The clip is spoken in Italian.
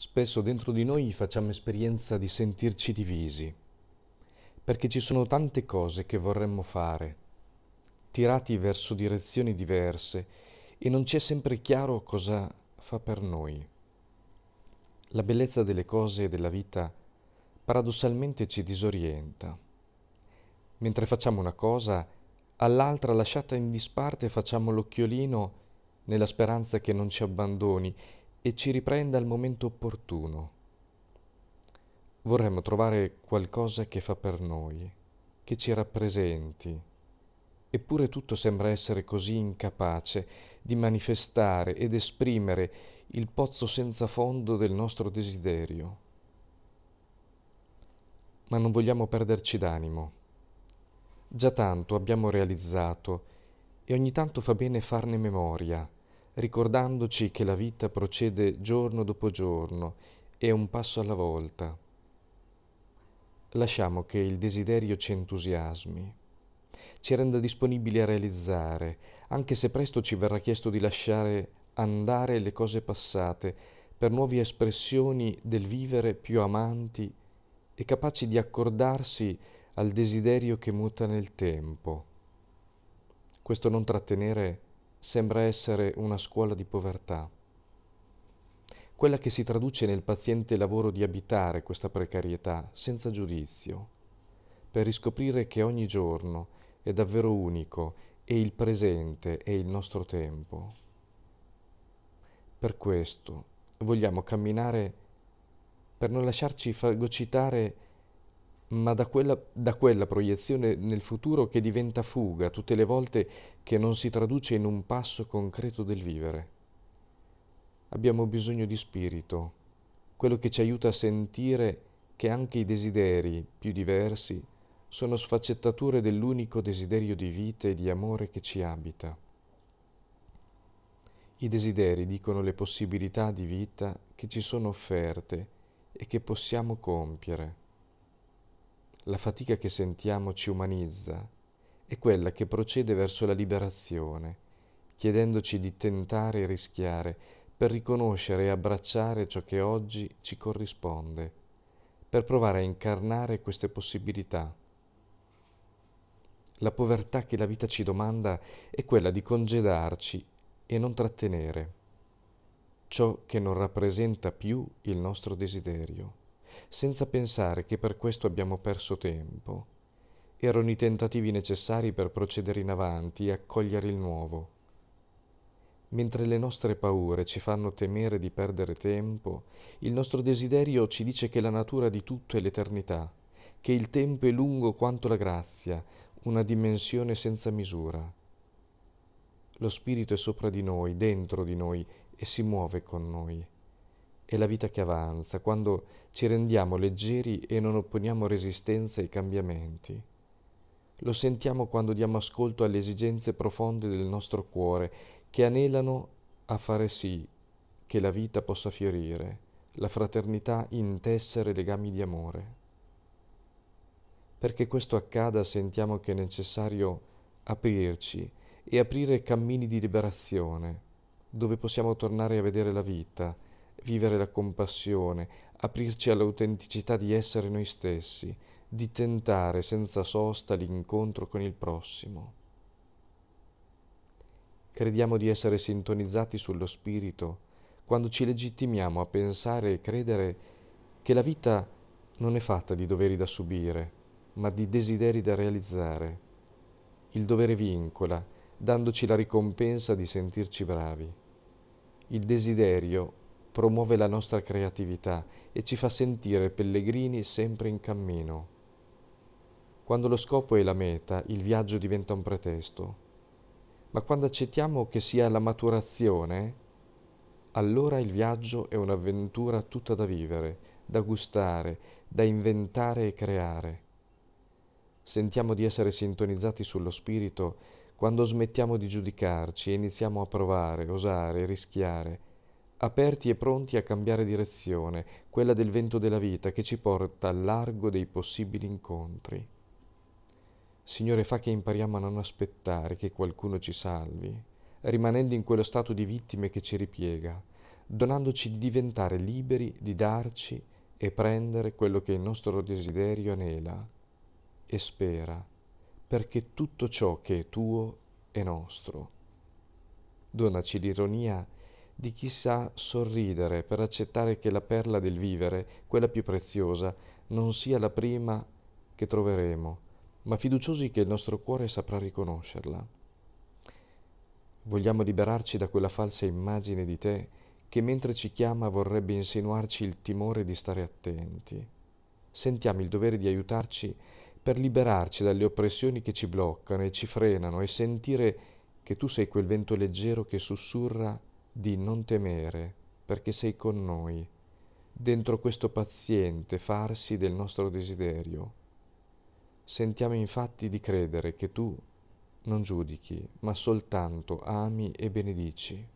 Spesso dentro di noi facciamo esperienza di sentirci divisi, perché ci sono tante cose che vorremmo fare, tirati verso direzioni diverse e non c'è sempre chiaro cosa fa per noi. La bellezza delle cose e della vita paradossalmente ci disorienta. Mentre facciamo una cosa, all'altra lasciata in disparte facciamo l'occhiolino nella speranza che non ci abbandoni e ci riprenda al momento opportuno. Vorremmo trovare qualcosa che fa per noi, che ci rappresenti, eppure tutto sembra essere così incapace di manifestare ed esprimere il pozzo senza fondo del nostro desiderio. Ma non vogliamo perderci d'animo. Già tanto abbiamo realizzato e ogni tanto fa bene farne memoria ricordandoci che la vita procede giorno dopo giorno e un passo alla volta. Lasciamo che il desiderio ci entusiasmi, ci renda disponibili a realizzare, anche se presto ci verrà chiesto di lasciare andare le cose passate per nuove espressioni del vivere più amanti e capaci di accordarsi al desiderio che muta nel tempo. Questo non trattenere sembra essere una scuola di povertà, quella che si traduce nel paziente lavoro di abitare questa precarietà senza giudizio, per riscoprire che ogni giorno è davvero unico e il presente è il nostro tempo. Per questo vogliamo camminare per non lasciarci fagocitare ma da quella, da quella, proiezione nel futuro che diventa fuga tutte le volte che non si traduce in un passo concreto del vivere. Abbiamo bisogno di spirito, quello che ci aiuta a sentire che anche i desideri più diversi sono sfaccettature dell'unico desiderio di vita e di amore che ci abita. I desideri dicono le possibilità di vita che ci sono offerte e che possiamo compiere la fatica che sentiamo ci umanizza, è quella che procede verso la liberazione, chiedendoci di tentare e rischiare per riconoscere e abbracciare ciò che oggi ci corrisponde, per provare a incarnare queste possibilità. La povertà che la vita ci domanda è quella di congedarci e non trattenere ciò che non rappresenta più il nostro desiderio senza pensare che per questo abbiamo perso tempo. Erano i tentativi necessari per procedere in avanti e accogliere il nuovo. Mentre le nostre paure ci fanno temere di perdere tempo, il nostro desiderio ci dice che la natura di tutto è l'eternità, che il tempo è lungo quanto la grazia, una dimensione senza misura. Lo Spirito è sopra di noi, dentro di noi e si muove con noi. È la vita che avanza, quando ci rendiamo leggeri e non opponiamo resistenza ai cambiamenti. Lo sentiamo quando diamo ascolto alle esigenze profonde del nostro cuore, che anelano a fare sì che la vita possa fiorire, la fraternità intessere legami di amore. Perché questo accada sentiamo che è necessario aprirci e aprire cammini di liberazione, dove possiamo tornare a vedere la vita, vivere la compassione, aprirci all'autenticità di essere noi stessi, di tentare senza sosta l'incontro con il prossimo. Crediamo di essere sintonizzati sullo spirito quando ci legittimiamo a pensare e credere che la vita non è fatta di doveri da subire, ma di desideri da realizzare. Il dovere vincola, dandoci la ricompensa di sentirci bravi. Il desiderio promuove la nostra creatività e ci fa sentire pellegrini sempre in cammino. Quando lo scopo è la meta, il viaggio diventa un pretesto. Ma quando accettiamo che sia la maturazione, allora il viaggio è un'avventura tutta da vivere, da gustare, da inventare e creare. Sentiamo di essere sintonizzati sullo spirito quando smettiamo di giudicarci e iniziamo a provare, osare, rischiare, aperti e pronti a cambiare direzione, quella del vento della vita che ci porta al largo dei possibili incontri. Signore, fa che impariamo a non aspettare che qualcuno ci salvi, rimanendo in quello stato di vittime che ci ripiega, donandoci di diventare liberi di darci e prendere quello che il nostro desiderio anela e spera, perché tutto ciò che è tuo è nostro. Donaci l'ironia di chi sa sorridere per accettare che la perla del vivere, quella più preziosa, non sia la prima che troveremo, ma fiduciosi che il nostro cuore saprà riconoscerla. Vogliamo liberarci da quella falsa immagine di te che mentre ci chiama vorrebbe insinuarci il timore di stare attenti. Sentiamo il dovere di aiutarci per liberarci dalle oppressioni che ci bloccano e ci frenano e sentire che tu sei quel vento leggero che sussurra di non temere, perché sei con noi, dentro questo paziente farsi del nostro desiderio. Sentiamo infatti di credere che tu non giudichi, ma soltanto ami e benedici.